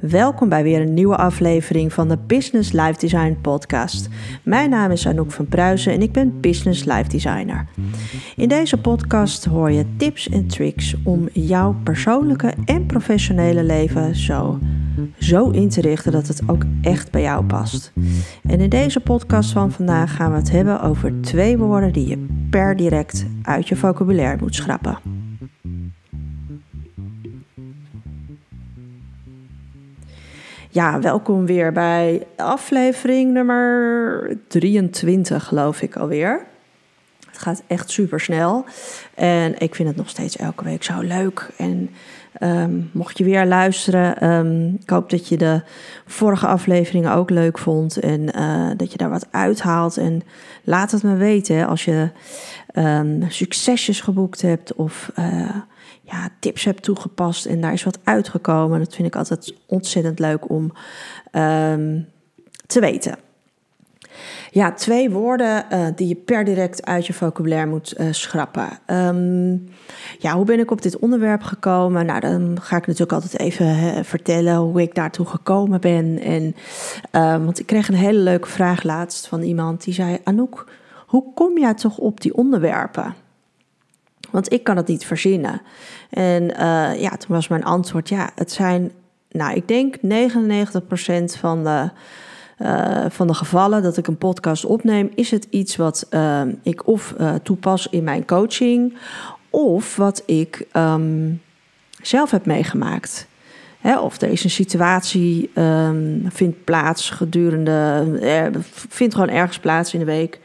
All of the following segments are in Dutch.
Welkom bij weer een nieuwe aflevering van de Business Life Design Podcast. Mijn naam is Anouk van Pruisen en ik ben Business Life Designer. In deze podcast hoor je tips en tricks om jouw persoonlijke en professionele leven zo, zo in te richten dat het ook echt bij jou past. En in deze podcast van vandaag gaan we het hebben over twee woorden die je per direct uit je vocabulaire moet schrappen. Ja, welkom weer bij aflevering nummer 23, geloof ik alweer. Het gaat echt super snel. En ik vind het nog steeds elke week zo leuk. En ehm, mocht je weer luisteren, um, ik hoop dat je de vorige afleveringen ook leuk vond. En uh, dat je daar wat uithaalt. En laat het me weten als je um, succesjes geboekt hebt of. Uh, ja, tips heb toegepast en daar is wat uitgekomen. Dat vind ik altijd ontzettend leuk om um, te weten. Ja, twee woorden uh, die je per direct uit je vocabulaire moet uh, schrappen. Um, ja, hoe ben ik op dit onderwerp gekomen? Nou, dan ga ik natuurlijk altijd even vertellen hoe ik daartoe gekomen ben. En, um, want ik kreeg een hele leuke vraag laatst van iemand die zei: Anouk, hoe kom jij toch op die onderwerpen? Want ik kan het niet verzinnen. En uh, ja, toen was mijn antwoord: ja, het zijn, nou, ik denk 99% van de. Uh, van de gevallen dat ik een podcast opneem, is het iets wat uh, ik of toepas in mijn coaching, of wat ik um, zelf heb meegemaakt. Of er is een situatie, um, vindt plaats gedurende, vindt gewoon ergens plaats in de week.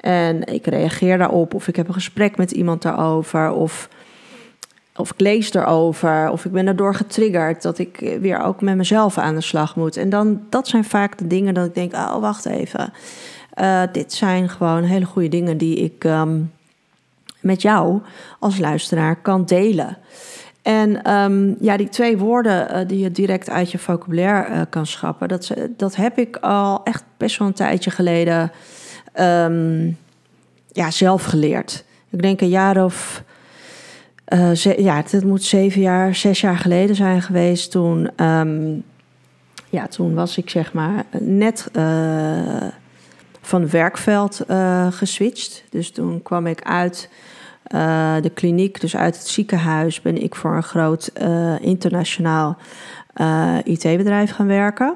En ik reageer daarop, of ik heb een gesprek met iemand daarover, of, of ik lees erover, of ik ben erdoor getriggerd dat ik weer ook met mezelf aan de slag moet. En dan, dat zijn vaak de dingen dat ik denk, oh wacht even, uh, dit zijn gewoon hele goede dingen die ik um, met jou als luisteraar kan delen. En um, ja, die twee woorden uh, die je direct uit je vocabulaire uh, kan schrappen, dat, dat heb ik al echt best wel een tijdje geleden um, ja, zelf geleerd. Ik denk een jaar of. Uh, ja, het moet zeven jaar, zes jaar geleden zijn geweest. Toen, um, ja, toen was ik zeg maar net uh, van werkveld uh, geswitcht. Dus toen kwam ik uit de kliniek, dus uit het ziekenhuis, ben ik voor een groot internationaal IT-bedrijf gaan werken.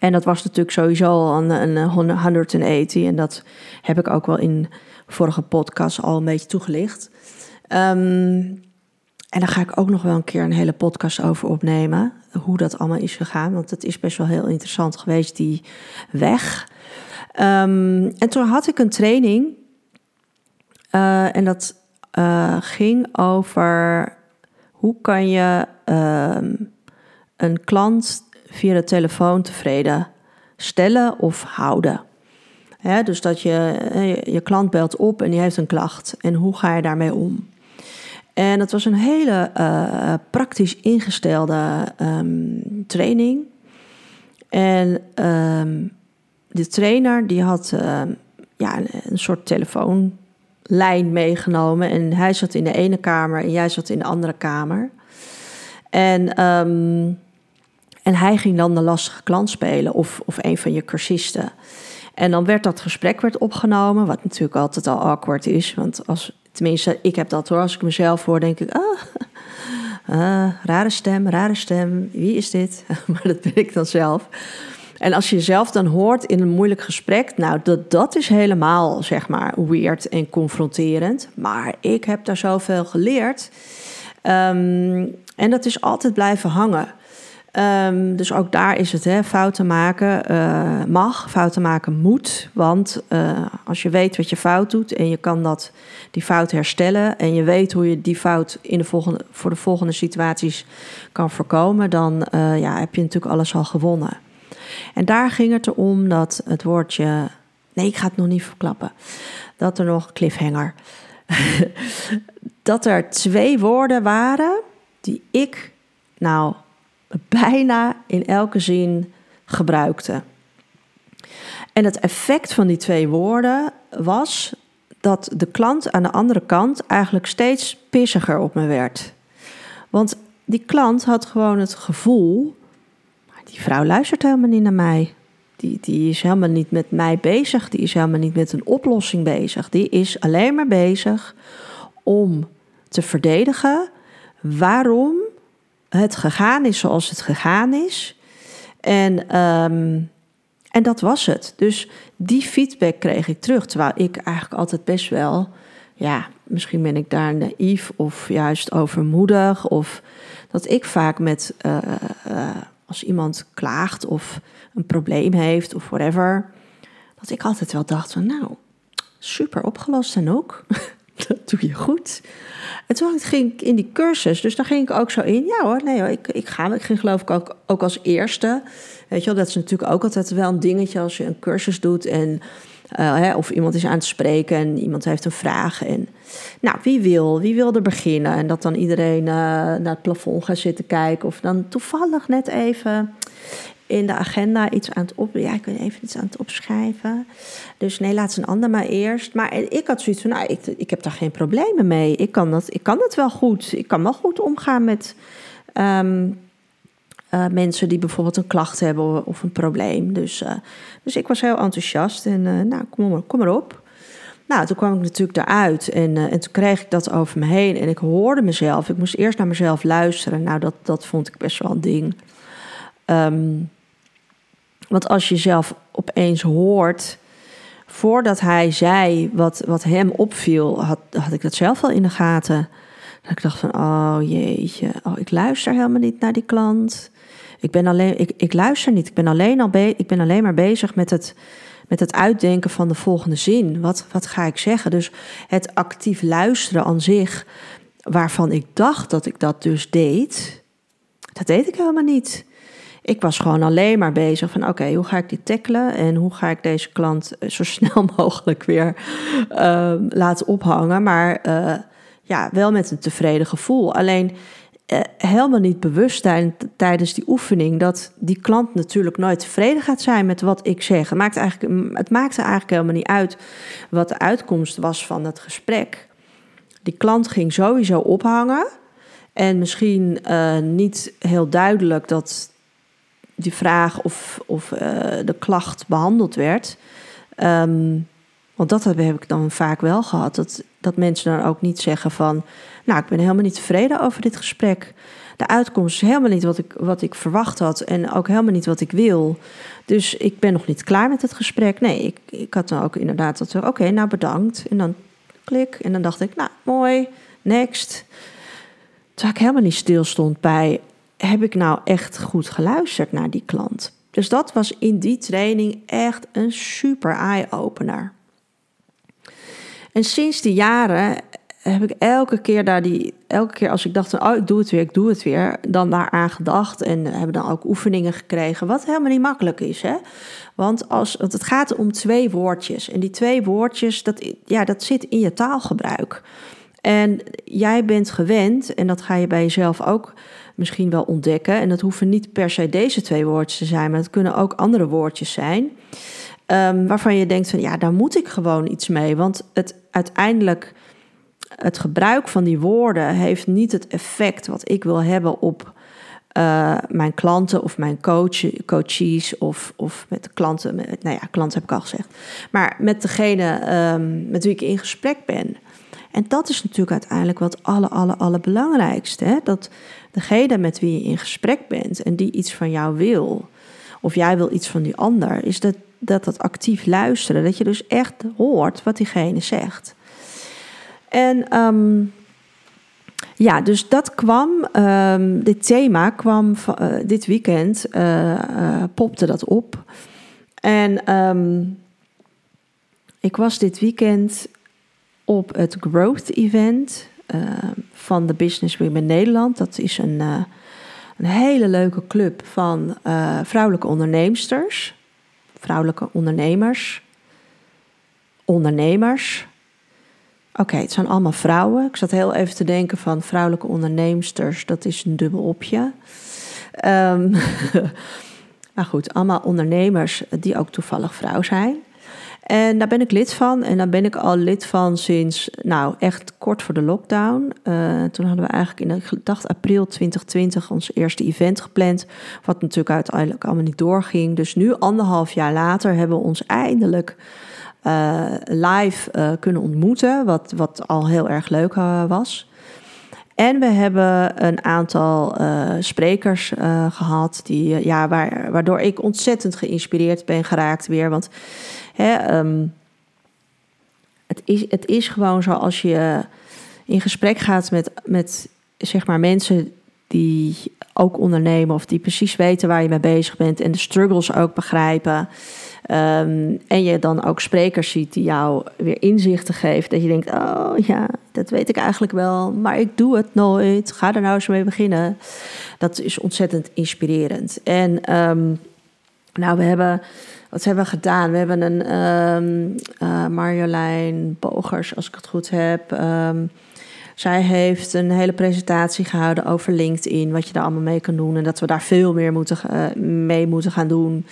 En dat was natuurlijk sowieso al een, een 180. En dat heb ik ook wel in vorige podcast al een beetje toegelicht. Um, en daar ga ik ook nog wel een keer een hele podcast over opnemen. Hoe dat allemaal is gegaan. Want het is best wel heel interessant geweest, die weg. Um, en toen had ik een training. Uh, en dat uh, ging over hoe kan je um, een klant via de telefoon tevreden stellen of houden. dus dat je, je klant belt op en die heeft een klacht. En hoe ga je daarmee om? En het was een hele uh, praktisch ingestelde um, training. En um, de trainer die had uh, ja, een, soort telefoonlijn meegenomen. En hij zat in de ene kamer en jij zat in de andere kamer. En en hij ging dan de lastige klant spelen of, of een van je cursisten. En dan werd dat gesprek werd opgenomen, wat natuurlijk altijd al awkward is. Want als, tenminste, ik heb dat hoor. Als ik mezelf hoor, denk ik, ah, ah rare stem, rare stem. Wie is dit? maar dat ben ik dan zelf. En als je jezelf dan hoort in een moeilijk gesprek, nou, dat, dat is helemaal, zeg maar, weird en confronterend. Maar ik heb daar zoveel geleerd. Um, en dat is altijd blijven hangen. Um, dus ook daar is het, hè, fouten maken uh, mag, fouten maken moet. Want uh, als je weet wat je fout doet en je kan dat, die fout herstellen... en je weet hoe je die fout in de volgende, voor de volgende situaties kan voorkomen... dan uh, ja, heb je natuurlijk alles al gewonnen. En daar ging het erom dat het woordje... Nee, ik ga het nog niet verklappen. Dat er nog cliffhanger... dat er twee woorden waren die ik nou bijna in elke zin gebruikte. En het effect van die twee woorden was dat de klant aan de andere kant eigenlijk steeds pissiger op me werd. Want die klant had gewoon het gevoel, die vrouw luistert helemaal niet naar mij. Die, die is helemaal niet met mij bezig. Die is helemaal niet met een oplossing bezig. Die is alleen maar bezig om te verdedigen waarom het gegaan is zoals het gegaan is. En, ehm, en dat was het. Dus die feedback kreeg ik terug. Terwijl ik eigenlijk altijd best wel, ja, misschien ben ik daar naïef of juist overmoedig. Of dat ik vaak met, uh, uh, als iemand klaagt of een probleem heeft of whatever, dat ik altijd wel dacht van, nou, super opgelost en ook. dat doe je goed. En toen ging ik in die cursus, dus daar ging ik ook zo in. Ja hoor, nee hoor, ik, ik ga. Ik ging geloof ik ook, ook als eerste. Weet je wel, dat is natuurlijk ook altijd wel een dingetje als je een cursus doet en... Uh, hè, of iemand is aan het spreken en iemand heeft een vraag. En, nou, wie wil? Wie wil er beginnen? En dat dan iedereen uh, naar het plafond gaat zitten kijken. Of dan toevallig net even in de agenda iets aan het op... Ja, ik ben even iets aan het opschrijven. Dus nee, laat een ander maar eerst. Maar ik had zoiets van, nou, ik, ik heb daar geen problemen mee. Ik kan, dat, ik kan dat wel goed. Ik kan wel goed omgaan met um, uh, mensen die bijvoorbeeld een klacht hebben of een probleem. Dus, uh, dus ik was heel enthousiast en uh, nou, kom maar, kom maar op. Nou, toen kwam ik natuurlijk eruit en, en toen kreeg ik dat over me heen. En ik hoorde mezelf. Ik moest eerst naar mezelf luisteren. Nou, dat, dat vond ik best wel een ding. Um, want als je zelf opeens hoort, voordat hij zei wat, wat hem opviel, had, had ik dat zelf wel in de gaten. Dat ik dacht van, oh jeetje, oh, ik luister helemaal niet naar die klant. Ik, ben alleen, ik, ik luister niet, ik ben alleen, al be, ik ben alleen maar bezig met het, met het uitdenken van de volgende zin. Wat, wat ga ik zeggen? Dus het actief luisteren aan zich, waarvan ik dacht dat ik dat dus deed, dat deed ik helemaal niet. Ik was gewoon alleen maar bezig van oké, hoe ga ik die tackelen en hoe ga ik deze klant eh, zo snel mogelijk weer uh, laten ophangen. Maar uh, ja, wel met een tevreden gevoel. Alleen uh, helemaal niet bewust tijdens die oefening dat die klant natuurlijk nooit tevreden gaat zijn met wat ik zeg. Het maakt eigenlijk, het maakte eigenlijk helemaal niet uit wat de uitkomst was van het gesprek. Die klant ging sowieso ophangen. En misschien niet heel duidelijk dat die vraag of, of uh, de klacht behandeld werd. Um, want dat heb ik dan vaak wel gehad. Dat, dat mensen dan ook niet zeggen van... nou, ik ben helemaal niet tevreden over dit gesprek. De uitkomst is helemaal niet wat ik, wat ik verwacht had... en ook helemaal niet wat ik wil. Dus ik ben nog niet klaar met het gesprek. Nee, ik, ik had dan ook inderdaad dat... oké, nou bedankt. En dan klik. En dan dacht ik, nou, mooi, next. Terwijl ik helemaal niet stil stond bij heb ik nou echt goed geluisterd naar die klant? Dus dat was in die training echt een super eye-opener. En sinds die jaren heb ik elke keer daar die, elke keer als ik dacht, oh ik doe het weer, ik doe het weer, dan daaraan gedacht en hebben dan ook oefeningen gekregen, wat helemaal niet makkelijk is, hè? Want, als, want het gaat om twee woordjes en die twee woordjes, dat, ja, dat zit in je taalgebruik. En jij bent gewend, en dat ga je bij jezelf ook misschien wel ontdekken. En dat hoeven niet per se deze twee woordjes te zijn, maar het kunnen ook andere woordjes zijn. Um, waarvan je denkt van ja, daar moet ik gewoon iets mee. Want het uiteindelijk, het gebruik van die woorden heeft niet het effect wat ik wil hebben op uh, mijn klanten of mijn coach, coaches of, of met de klanten. Nou ja, klanten heb ik al gezegd. Maar met degene um, met wie ik in gesprek ben. En dat is natuurlijk uiteindelijk wat alle, alle, alle belangrijkste. Hè? Dat degene met wie je in gesprek bent en die iets van jou wil, of jij wil iets van die ander, is dat dat, dat actief luisteren. Dat je dus echt hoort wat diegene zegt. En um, ja, dus dat kwam, um, dit thema kwam uh, dit weekend, uh, popte dat op. En um, ik was dit weekend op het Growth Event uh, van de Business Women Nederland. Dat is een, uh, een hele leuke club van uh, vrouwelijke onderneemsters, vrouwelijke ondernemers, ondernemers. Oké, het zijn allemaal vrouwen. Ik zat heel even te denken van vrouwelijke onderneemsters, dat is een dubbel opje. Um, maar goed, allemaal ondernemers die ook toevallig vrouw zijn. En daar ben ik lid van. En daar ben ik al lid van sinds, nou, echt kort voor de lockdown. Uh, toen hadden we eigenlijk in, ik dacht april 2020, ons eerste event gepland. Wat natuurlijk uiteindelijk allemaal niet doorging. Dus nu, anderhalf jaar later, hebben we ons eindelijk uh, live uh, kunnen ontmoeten. Wat, wat al heel erg leuk was. En we hebben een aantal sprekers gehad, die, ja, waar, waardoor ik ontzettend geïnspireerd ben geraakt weer. Want um, het, is, het is gewoon zo als je in gesprek gaat met, met zeg maar mensen die ook ondernemen of die precies weten waar je mee bezig bent en de struggles ook begrijpen. Um, en je dan ook sprekers ziet die jou weer inzichten geven. Dat je denkt, oh ja, dat weet ik eigenlijk wel, maar ik doe het nooit. Ga er nou eens mee beginnen. Dat is ontzettend inspirerend. En um, nou, we hebben, wat hebben we gedaan? We hebben een um, uh, Marjolein Bogers, als ik het goed heb... Zij heeft een hele presentatie gehouden over LinkedIn, wat je daar allemaal mee kan doen en dat we daar veel meer moeten, uh, mee moeten gaan doen.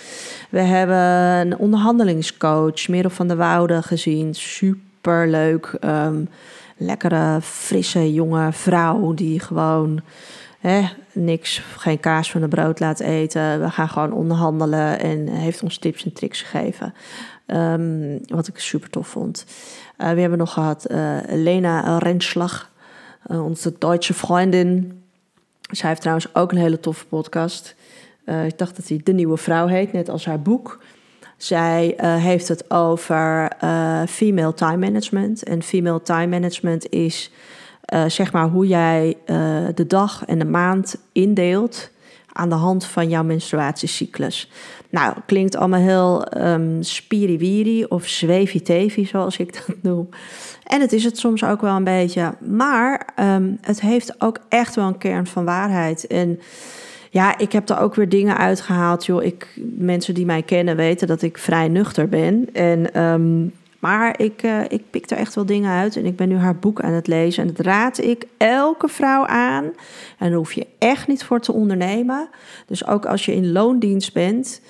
We hebben een onderhandelingscoach, Merel van der Woude, gezien. Super leuk. Um, lekkere, frisse, jonge vrouw die gewoon hè, niks, geen kaas van de brood laat eten. We gaan gewoon onderhandelen en heeft ons tips en tricks gegeven. Um, wat ik super tof vond. Uh, we hebben nog gehad uh, Lena Renslag uh, onze Duitse vriendin. Zij heeft trouwens ook een hele toffe podcast. Ik dacht dat hij De Nieuwe Vrouw heet, net als haar boek. Zij heeft het over female time management. En female time management is zeg maar hoe jij de dag en de maand indeelt aan de hand van jouw menstruatiecyclus. Nou, klinkt allemaal heel um, spiriwiri of zwevi zoals ik dat noem. En het is het soms ook wel een beetje. Maar um, het heeft ook echt wel een kern van waarheid. En ja, ik heb er ook weer dingen uitgehaald. Joh, ik, mensen die mij kennen weten dat ik vrij nuchter ben. En, um, maar ik, uh, ik pik er echt wel dingen uit. En ik ben nu haar boek aan het lezen. En dat raad ik elke vrouw aan. En daar hoef je echt niet voor te ondernemen. Dus ook als je in loondienst bent.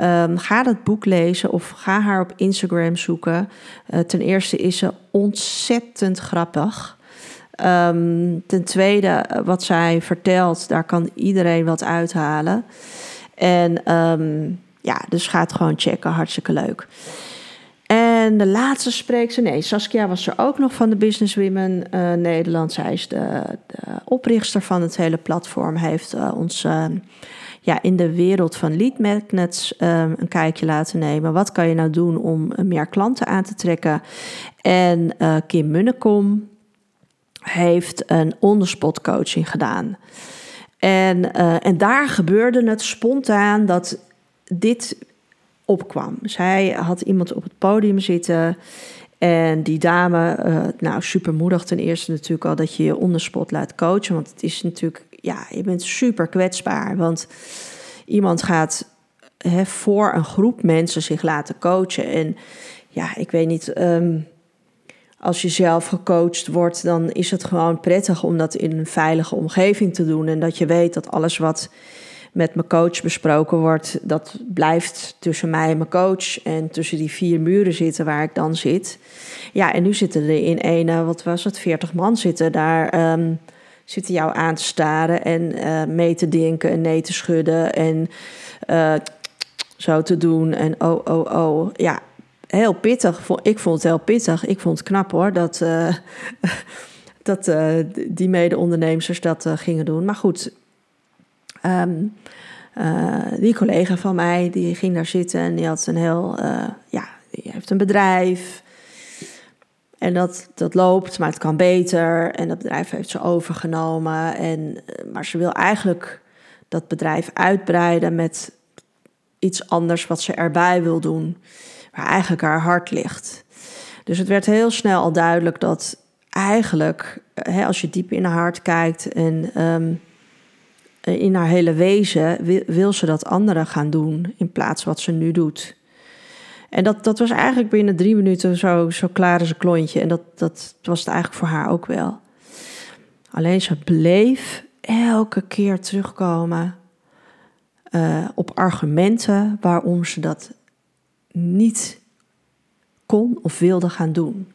Um, ga dat boek lezen of ga haar op Instagram zoeken. Uh, ten eerste is ze ontzettend grappig. Um, ten tweede, eh, wat zij vertelt, daar kan iedereen wat uithalen. En um, ja, dus ga het gewoon checken, hartstikke leuk. En de laatste spreekt ze, nee, Saskia was er ook nog van de Business Women uh, Nederland. Zij is de, de, oprichter van het hele platform, heeft uh, ons uh, ja, in de wereld van lead magnets een kijkje laten nemen. Wat kan je nou doen om meer klanten aan te trekken? En Kim Munnekom heeft een onderspot coaching gedaan. En, en daar gebeurde het spontaan dat dit opkwam. Zij had iemand op het podium zitten. En die dame, uh, nou supermoedig ten eerste natuurlijk al dat je je onderspot laat coachen. Want het is natuurlijk ja, je bent super kwetsbaar. Want iemand gaat hè, voor een groep mensen zich laten coachen. En ja, ik weet niet. Um, als je zelf gecoacht wordt, dan is het gewoon prettig om dat in een veilige omgeving te doen. En dat je weet dat alles wat met mijn coach besproken wordt, dat blijft tussen mij en mijn coach. En tussen die vier muren zitten waar ik dan zit. Ja, en nu zitten er in een, wat was het, 40 man zitten daar. Um, zitten jou aan te staren en uh, mee te denken en nee te schudden en uh, zo te doen. En oh, oh, oh. Ja, heel pittig. Ik vond het heel pittig. Ik vond het knap hoor dat, dat die mede-ondernemers dat gingen doen. Maar goed, um, die collega van mij die ging daar zitten en die had een heel, ja, die heeft een bedrijf. En dat, dat loopt, maar het kan beter. En dat bedrijf heeft ze overgenomen. En, eh, maar ze wil eigenlijk dat bedrijf uitbreiden met iets anders wat ze erbij wil doen. Waar eigenlijk haar hart ligt. Dus het werd heel snel al duidelijk dat eigenlijk, hè, als je diep in haar hart kijkt en um, in haar hele wezen, wil, wil ze dat anderen gaan doen in plaats wat ze nu doet. En dat, dat was eigenlijk binnen drie minuten zo, zo klaar als een klontje. En dat, dat was het eigenlijk voor haar ook wel. Alleen ze bleef elke keer terugkomen uh, op argumenten waarom ze dat niet kon of wilde gaan doen.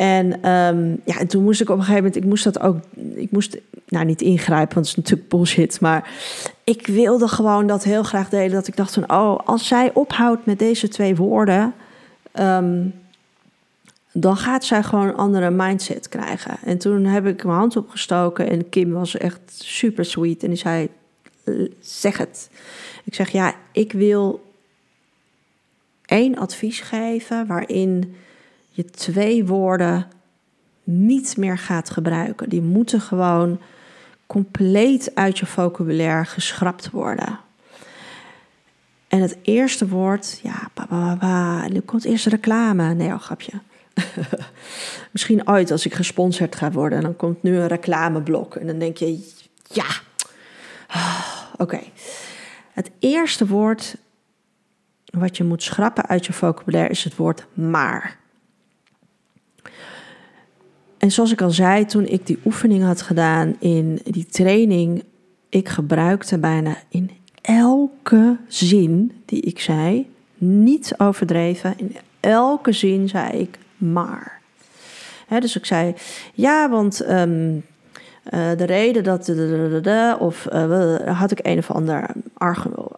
En, ehm, ja, en toen moest ik op een gegeven moment, ik moest dat ook, ik moest, nou niet ingrijpen, want het is natuurlijk bullshit, maar ik wilde gewoon dat heel graag delen. Dat ik dacht van, oh, als zij ophoudt met deze twee woorden, ehm, dan gaat zij gewoon een andere mindset krijgen. En toen heb ik mijn hand opgestoken en Kim was echt super sweet en die zei, zeg het. Ik zeg, ja, ik wil één advies geven waarin je twee woorden niet meer gaat gebruiken. Die moeten gewoon compleet uit je vocabulaire geschrapt worden. En het eerste woord, ja, en nu komt eerst reclame. Nee, al grapje. Misschien ooit als ik gesponsord ga worden, en dan komt nu een reclameblok. En dan denk je, ja, oké. Het eerste woord wat je moet schrappen uit je vocabulaire is het woord maar. En zoals ik al zei, toen ik die oefening had gedaan in die training, ik gebruikte bijna in elke zin die ik zei, niet overdreven, in elke zin zei ik maar. dus ik zei, ja, want ehm, eh, de reden dat, de, of uh, had ik een of ander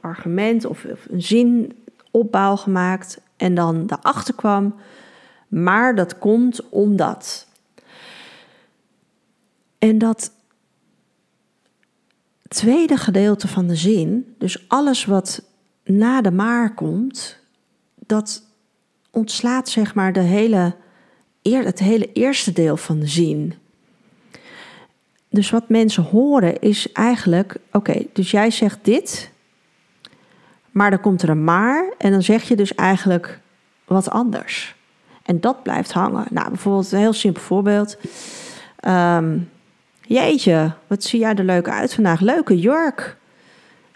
argument of, of een zin opbouw gemaakt en dan daarachter kwam, maar dat komt omdat. En dat tweede gedeelte van de zin, dus alles wat na de maar komt, dat ontslaat zeg maar de hele, het hele eerste deel van de zin. Dus wat mensen horen is eigenlijk, oké, dus jij zegt dit, maar dan komt er een maar en dan zeg je dus eigenlijk wat anders. En dat blijft hangen. Nou, bijvoorbeeld een heel simpel voorbeeld. Um, Jeetje, wat zie jij er leuk uit vandaag. Leuke jurk.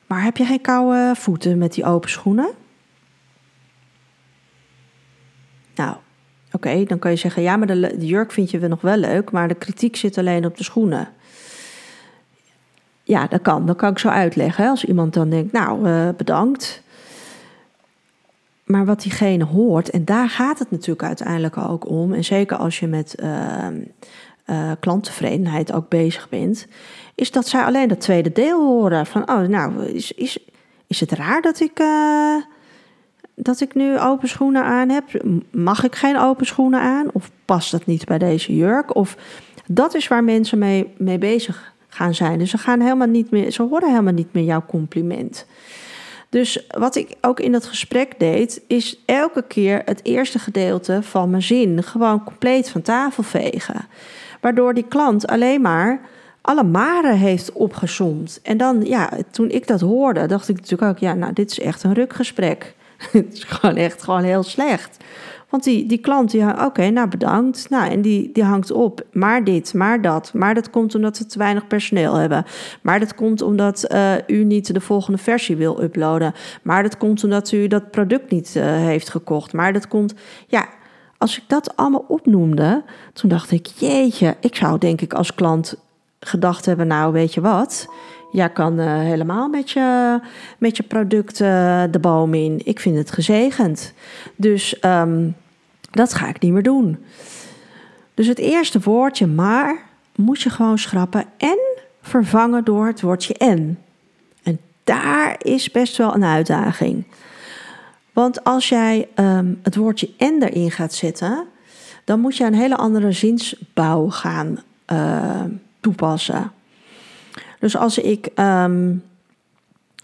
Maar heb je geen koude voeten met die open schoenen? Nou, oké, dan kan je zeggen: ja, maar de, jurk vind je nog wel leuk, maar de kritiek zit alleen op de schoenen. Ja, dat kan. Dat kan ik zo uitleggen. Als iemand dan denkt: nou, uh, bedankt. Maar wat diegene hoort, en daar gaat het natuurlijk uiteindelijk ook om. En zeker als je met uh, uh, klanttevredenheid ook bezig bent, is dat zij alleen dat tweede deel horen. Van, oh, nou, is, is, is het raar dat ik, uh, dat ik nu open schoenen aan heb? Mag ik geen open schoenen aan? Of past dat niet bij deze jurk? Of dat is waar mensen mee, mee bezig gaan zijn. Dus ze, gaan helemaal niet meer, ze horen helemaal niet meer jouw compliment. Dus wat ik ook in dat gesprek deed, is elke keer het eerste gedeelte van mijn zin gewoon compleet van tafel vegen. Waardoor die klant alleen maar alle maren heeft opgezomd. En dan, ja, toen ik dat hoorde, dacht ik natuurlijk ook, ja, nou, dit is echt een rukgesprek. Het is gewoon echt gewoon heel slecht. Want die, die klant, die, oké, nou bedankt. Nou, en die, die hangt op. Maar dit, maar dat. Maar dat komt omdat we te weinig personeel hebben. Maar dat komt omdat uh, u niet de volgende versie wil uploaden. Maar dat komt omdat u dat product niet uh, heeft gekocht. Maar dat komt, ja, als ik dat allemaal opnoemde, toen dacht ik, jeetje, ik zou denk ik als klant gedacht hebben, nou weet je wat, jij kan uh, helemaal met je, met je product uh, de boom in. Ik vind het gezegend. Dus um, dat ga ik niet meer doen. Dus het eerste woordje maar moet je gewoon schrappen en vervangen door het woordje en. En daar is best wel een uitdaging. Want als jij um, het woordje en erin gaat zetten, dan moet je een hele andere zinsbouw gaan uh, toepassen. Dus als ik, um,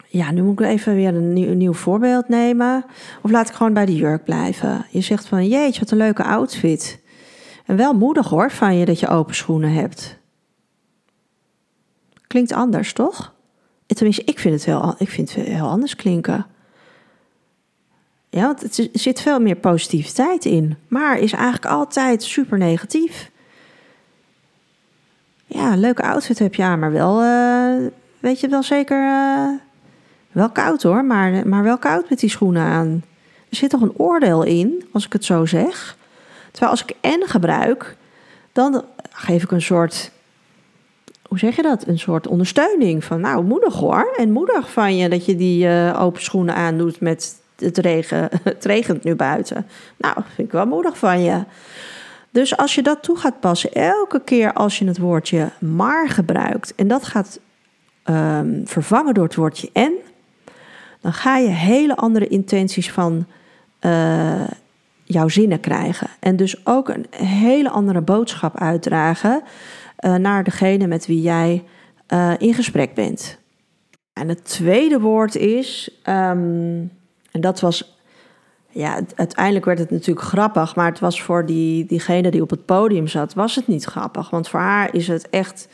ja, nu moet ik even weer een nieuw, voorbeeld nemen. Of laat ik gewoon bij de jurk blijven. Je zegt van, jeetje, wat een leuke outfit. En wel moedig hoor, van je dat je open schoenen hebt. Klinkt anders, toch? Tenminste, ik vind het heel, ik vind het heel anders klinken. Ja, want het zit veel meer positiviteit in. Maar is eigenlijk altijd super negatief. Ja, leuke outfit heb je aan, maar wel, uh, weet je wel zeker, uh, wel koud hoor, maar, maar wel koud met die schoenen aan. Er zit toch een oordeel in, als ik het zo zeg. Terwijl als ik en gebruik, dan geef ik een soort, hoe zeg je dat? Een soort ondersteuning van, nou, moedig hoor. En moedig van je dat je die uh, open schoenen aandoet met het, regen, het regent nu buiten. Nou, vind ik wel moedig van je. Dus als je dat toe gaat passen, elke keer als je het woordje maar gebruikt en dat gaat um, vervangen door het woordje en, dan ga je hele andere intenties van uh, jouw zinnen krijgen. En dus ook een hele andere boodschap uitdragen uh, naar degene met wie jij uh, in gesprek bent. En het tweede woord is, um, en dat was, ja, uiteindelijk werd het natuurlijk grappig, maar het was voor die, diegene die op het podium zat, was het niet grappig. Want voor haar is het echt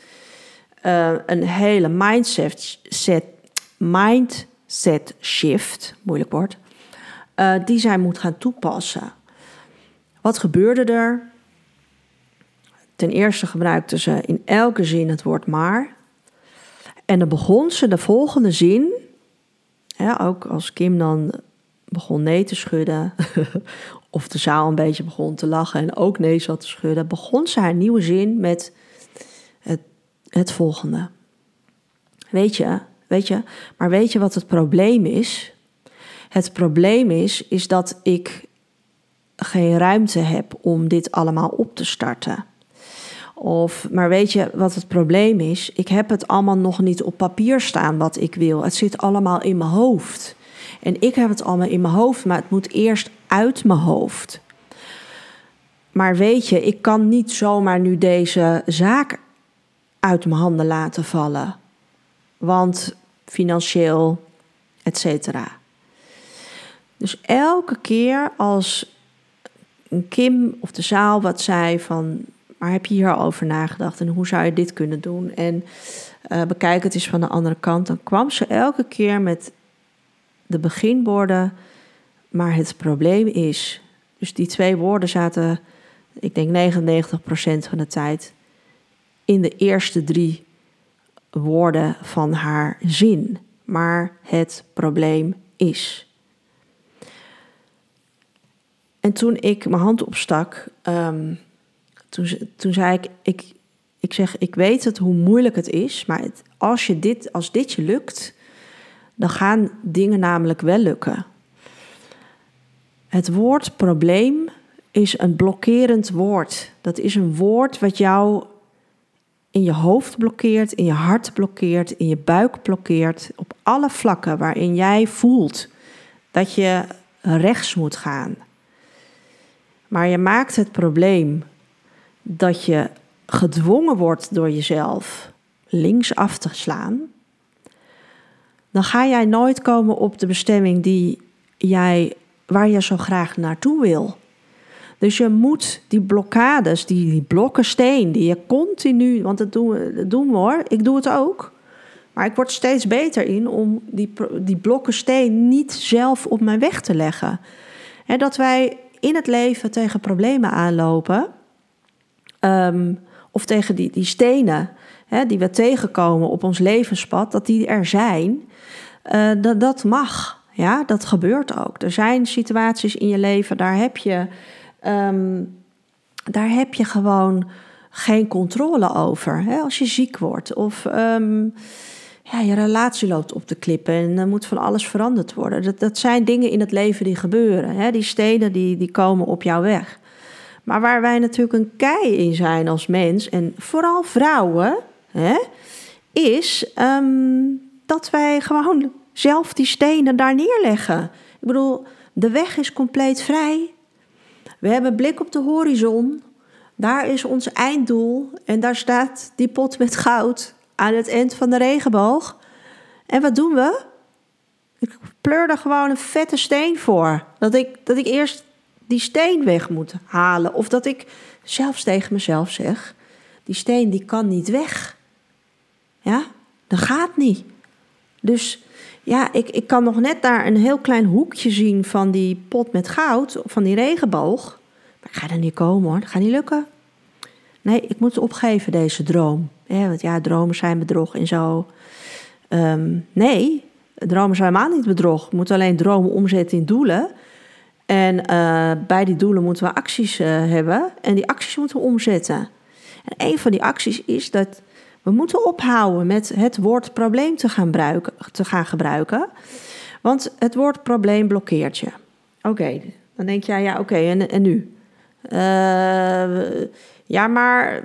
uh, een hele mindset, set, mindset shift, moeilijk woord, uh, die zij moet gaan toepassen. Wat gebeurde er? Ten eerste gebruikte ze in elke zin het woord maar. En dan begon ze de volgende zin, ja, ook als Kim dan begon nee te schudden, of de zaal een beetje begon te lachen en ook nee zat te schudden, begon ze haar nieuwe zin met het, het volgende. Weet je, weet je, maar weet je wat het probleem is? Het probleem is, is dat ik geen ruimte heb om dit allemaal op te starten. Of, maar weet je wat het probleem is? Ik heb het allemaal nog niet op papier staan wat ik wil. Het zit allemaal in mijn hoofd. En ik heb het allemaal in mijn hoofd, maar het moet eerst uit mijn hoofd. Maar weet je, ik kan niet zomaar nu deze zaak uit mijn handen laten vallen. Want financieel, et cetera. Dus elke keer als Kim of de zaal wat zei van maar heb je hier al over nagedacht en hoe zou je dit kunnen doen? En uh, bekijk het eens van de andere kant. Dan kwam ze elke keer met de beginwoorden, maar het probleem is. Dus die twee woorden zaten, ik denk 99% van de tijd, in de eerste drie woorden van haar zin. Maar het probleem is. En toen ik mijn hand opstak, um, toen, toen zei ik, ik, ik zeg, ik weet het hoe moeilijk het is, maar als, je dit, als dit je lukt, dan gaan dingen namelijk wel lukken. Het woord probleem is een blokkerend woord. Dat is een woord wat jou in je hoofd blokkeert, in je hart blokkeert, in je buik blokkeert, op alle vlakken waarin jij voelt dat je rechts moet gaan. Maar je maakt het probleem dat je gedwongen wordt door jezelf links af te slaan, dan ga jij nooit komen op de bestemming die jij, waar je zo graag naartoe wil. Dus je moet die blokkades, die, die blokken steen, die je continu, want dat doen, we, dat doen hoor, ik doe het ook. Maar ik word steeds beter in om die, die blokken steen niet zelf op mijn weg te leggen. En dat wij in het leven tegen problemen aanlopen Ehm, of tegen die, die stenen hè, die we tegenkomen op ons levenspad, dat die er zijn, uh, dat, dat mag. Ja, dat gebeurt ook. Er zijn situaties in je leven, daar heb je, um, daar heb je gewoon geen controle over. Hè? Als je ziek wordt of um, ja, je relatie loopt op de klippen en er moet van alles veranderd worden. Dat, dat zijn dingen in het leven die gebeuren. Hè? Die stenen die, die komen op jouw weg. Maar waar wij natuurlijk een kei in zijn als mens, en vooral vrouwen, hè, is ehm, dat wij gewoon zelf die stenen daar neerleggen. Ik bedoel, de weg is compleet vrij. We hebben blik op de horizon. Daar is ons einddoel. En daar staat die pot met goud aan het eind van de regenboog. En wat doen we? Ik pleur er gewoon een vette steen voor. Dat ik, dat ik eerst die steen weg moet halen. Of dat ik zelfs tegen mezelf zeg: die steen die kan niet weg. Ja, dat gaat niet. Dus ja, ik, ik kan nog net daar een heel klein hoekje zien van die pot met goud, van die regenboog. Maar ik ga er niet komen hoor, dat gaat niet lukken. Nee, ik moet opgeven deze droom. Ja, want ja, dromen zijn bedrog en zo. Um, nee, dromen zijn helemaal niet bedrog. Je moet alleen dromen omzetten in doelen. En uh, bij die doelen moeten we acties uh, hebben en die acties moeten we omzetten. En een van die acties is dat we moeten ophouden met het woord probleem te gaan, gebruiken, te gaan gebruiken. Want het woord probleem blokkeert je. Oké, dan denk jij, ja, oké, en, en nu? Uh, ja, maar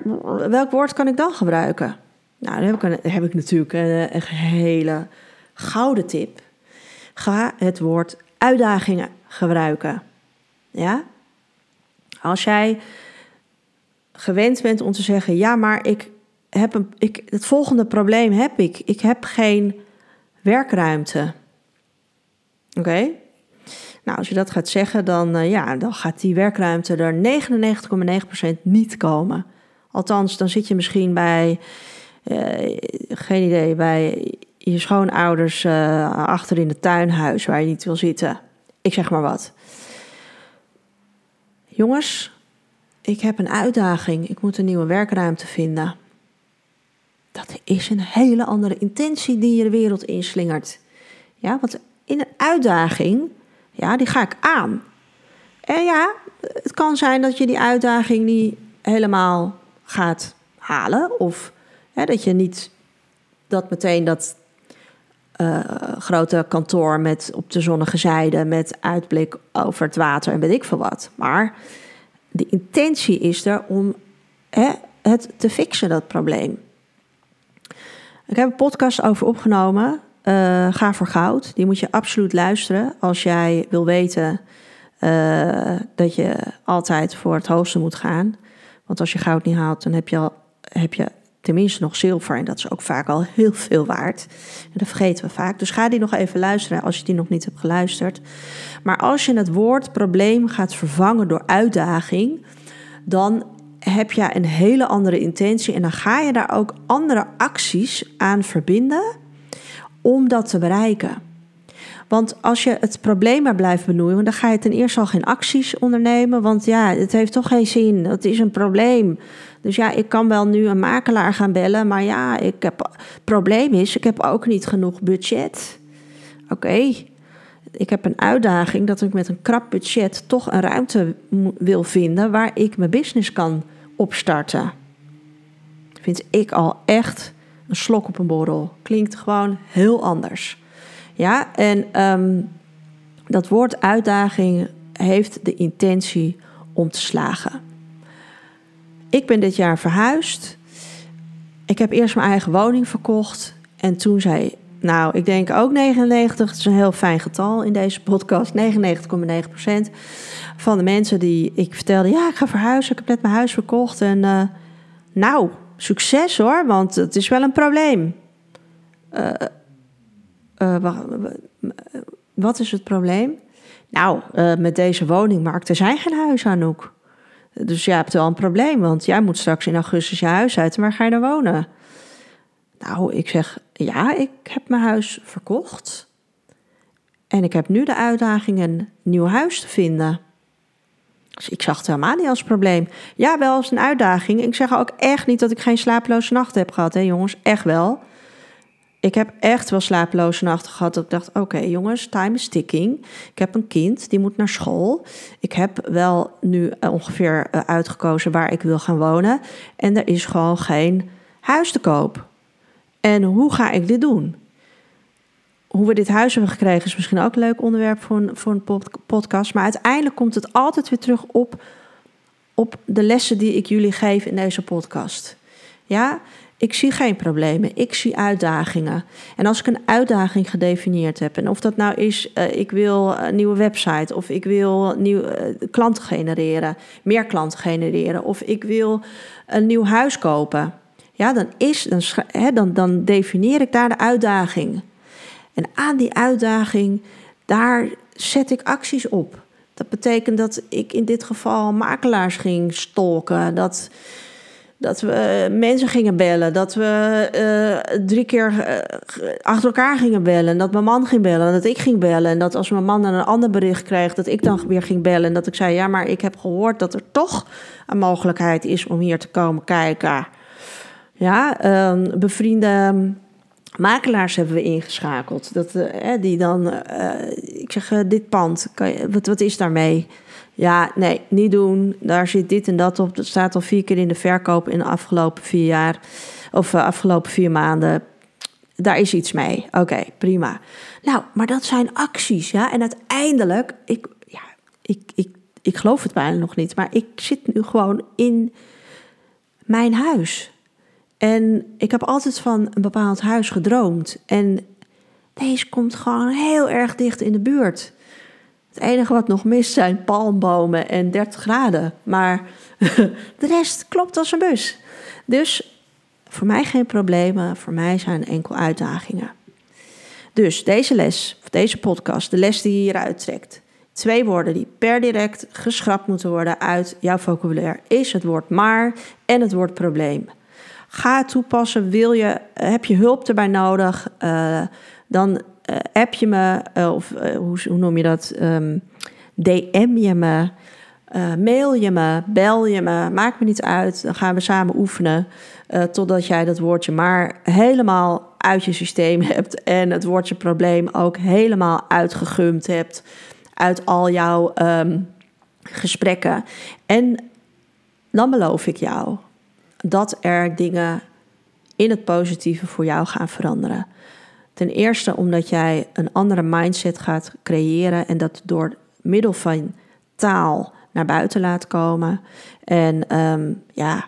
welk woord kan ik dan gebruiken? Nou, dan heb ik, heb ik natuurlijk een, een hele gouden tip. Ga het woord uitdagingen gebruiken. Ja? Als jij gewend bent om te zeggen: ja, maar ik heb ik, het volgende probleem heb ik. Ik heb geen werkruimte. Oké? Nou, als je dat gaat zeggen, dan, uh, ja, dan gaat die werkruimte er 99,9% niet komen. Althans, dan zit je misschien bij, uh, geen idee, bij je schoonouders uh, achter in het tuinhuis waar je niet wil zitten. Ik zeg maar wat. Jongens, ik heb een uitdaging. Ik moet een nieuwe werkruimte vinden. Dat is een hele andere intentie die je de wereld inslingert. Ja, want in een uitdaging, ja, die ga ik aan. En ja, het kan zijn dat je die uitdaging niet helemaal gaat halen. Of hè, dat je niet dat meteen dat uh, grote kantoor met op de zonnige zijde met uitblik over het water en weet ik veel wat. Maar de intentie is er om het te fixen, dat probleem. Ik heb een podcast over opgenomen. Uh, Ga voor goud. Die moet je absoluut luisteren als jij wil weten uh, dat je altijd voor het hoogste moet gaan. Want als je goud niet haalt, dan heb je, al, heb je tenminste nog zilver. En dat is ook vaak al heel veel waard. En dat vergeten we vaak. Dus ga die nog even luisteren als je die nog niet hebt geluisterd. Maar als je het woord probleem gaat vervangen door uitdaging, dan heb je een hele andere intentie. En dan ga je daar ook andere acties aan verbinden om dat te bereiken. Want als je het probleem maar blijft benoemen, dan ga je ten eerste al geen acties ondernemen. Want ja, het heeft toch geen zin. Het is een probleem. Dus ja, ik kan wel nu een makelaar gaan bellen, maar ja, ik heb, het probleem is, ik heb ook niet genoeg budget. Oké, ik heb een uitdaging dat ik met een krap budget toch een ruimte wil vinden waar ik mijn business kan opstarten. Vind ik al echt een slok op een borrel. Klinkt gewoon heel anders. Ja, en um, dat woord uitdaging heeft de intentie om te slagen. Ik ben dit jaar verhuisd. Ik heb eerst mijn eigen woning verkocht. En toen zei, nou, ik denk ook 99, het is een heel fijn getal in deze podcast. 99,9% van de mensen die ik vertelde, ja, ik ga verhuizen, ik heb net mijn huis verkocht. En uh, nou, succes hoor, want het is wel een probleem. Uh, uh, wat is het probleem? Nou, met deze woningmarkt, er zijn geen huizen, Anouk. Dus jij hebt wel een probleem, want jij moet straks in augustus je huis uit. Waar ga je dan wonen? Nou, ik zeg, ja, ik heb mijn huis verkocht. En ik heb nu de uitdaging een nieuw huis te vinden. Dus ik zag het helemaal niet als probleem. Ja, wel als een uitdaging. Ik zeg ook echt niet dat ik geen slapeloze nacht heb gehad, hè jongens. Echt wel ik heb echt wel slapeloze nachten gehad. Dat ik dacht, oké jongens, time is ticking. Ik heb een kind, die moet naar school. Ik heb wel nu eh, ongeveer eh, uitgekozen waar ik wil gaan wonen. En er is gewoon geen huis te koop. En hoe ga ik dit doen? Hoe we dit huis hebben gekregen is misschien ook een leuk onderwerp voor een, voor een podcast. Maar uiteindelijk komt het altijd weer terug op, op de lessen die ik jullie geef in deze podcast. Ja, ik zie geen problemen, ik zie uitdagingen. En als ik een uitdaging gedefinieerd heb, en of dat nou is, uh, ik wil een nieuwe website, of ik wil nieuw, uh, klanten genereren, meer klanten genereren, of ik wil een nieuw huis kopen, ja, dan, is, dan, dan, dan definieer ik daar de uitdaging. En aan die uitdaging, daar zet ik acties op. Dat betekent dat ik in dit geval makelaars ging stolken, dat dat we mensen gingen bellen. Dat we uh, drie keer uh, achter elkaar gingen bellen. Dat mijn man ging bellen. Dat ik ging bellen. En dat als mijn man dan een ander bericht kreeg, dat ik dan weer ging bellen. En dat ik zei: Ja, maar ik heb gehoord dat er toch een mogelijkheid is om hier te komen kijken. Ja, uh, bevriende makelaars hebben we ingeschakeld. Dat, die dan, ik zeg, dit pand, kan je, wat, wat is daarmee? Ja, nee, niet doen. Daar zit dit en dat op. Dat staat al vier keer in de verkoop in de afgelopen vier jaar. Of uh, afgelopen vier maanden. daar is iets mee. Oké, prima. Nou, maar dat zijn acties, ja. En uiteindelijk, ik, ja, ik, ik, ik geloof het bijna nog niet, maar ik zit nu gewoon in mijn huis. En ik heb altijd van een bepaald huis gedroomd. En deze komt gewoon heel erg dicht in de buurt. Het enige wat nog mist zijn palmbomen en 30 graden. Maar de rest klopt als een bus. Dus voor mij geen problemen, voor mij zijn enkel uitdagingen. Dus deze les, of deze podcast, de les die je hieruit trekt. Twee woorden die per direct geschrapt moeten worden uit jouw vocabulaire is het woord maar en het woord probleem. Ga toepassen, wil je, heb je hulp erbij nodig, uh, dan uh, app je me, of hoe, hoe, noem je dat, um, ehm, DM je me, mail je me, bel je me, maakt me niet uit. Dan gaan we samen oefenen totdat jij dat woordje maar helemaal uit je systeem hebt en het woordje probleem ook helemaal uitgegumd hebt uit al jouw um, gesprekken. En dan beloof ik jou dat er dingen in het positieve voor jou gaan veranderen. Ten eerste omdat jij een andere mindset gaat creëren en dat door middel van taal naar buiten laat komen. En um, ja,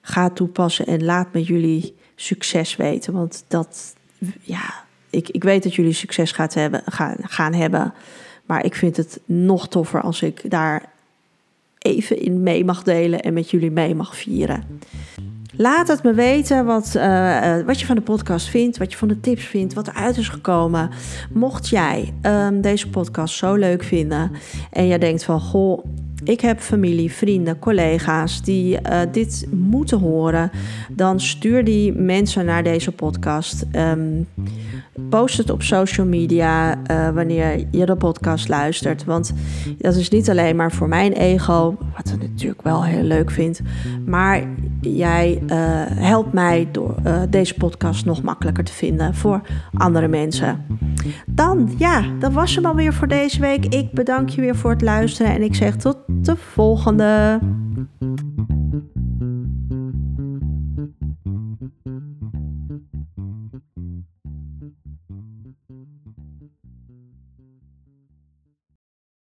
ga toepassen en laat met jullie succes weten. Want dat, ja, ik, ik weet dat jullie succes gaat hebben, gaan, gaan hebben. Maar ik vind het nog toffer als ik daar even in mee mag delen en met jullie mee mag vieren. Laat het me weten wat, uh, wat je van de podcast vindt, wat je van de tips vindt, wat eruit is gekomen. Mocht jij um, deze podcast zo leuk vinden en jij denkt van goh, ik heb familie, vrienden, collega's die uh, dit moeten horen, dan stuur die mensen naar deze podcast. Um, post het op social media uh, wanneer je de podcast luistert. Want dat is niet alleen maar voor mijn ego, wat ik natuurlijk wel heel leuk vind, maar jij uh, helpt mij door uh, deze podcast nog makkelijker te vinden voor andere mensen. Dan, ja, dat was hem alweer voor deze week. Ik bedank je weer voor het luisteren en ik zeg tot de volgende.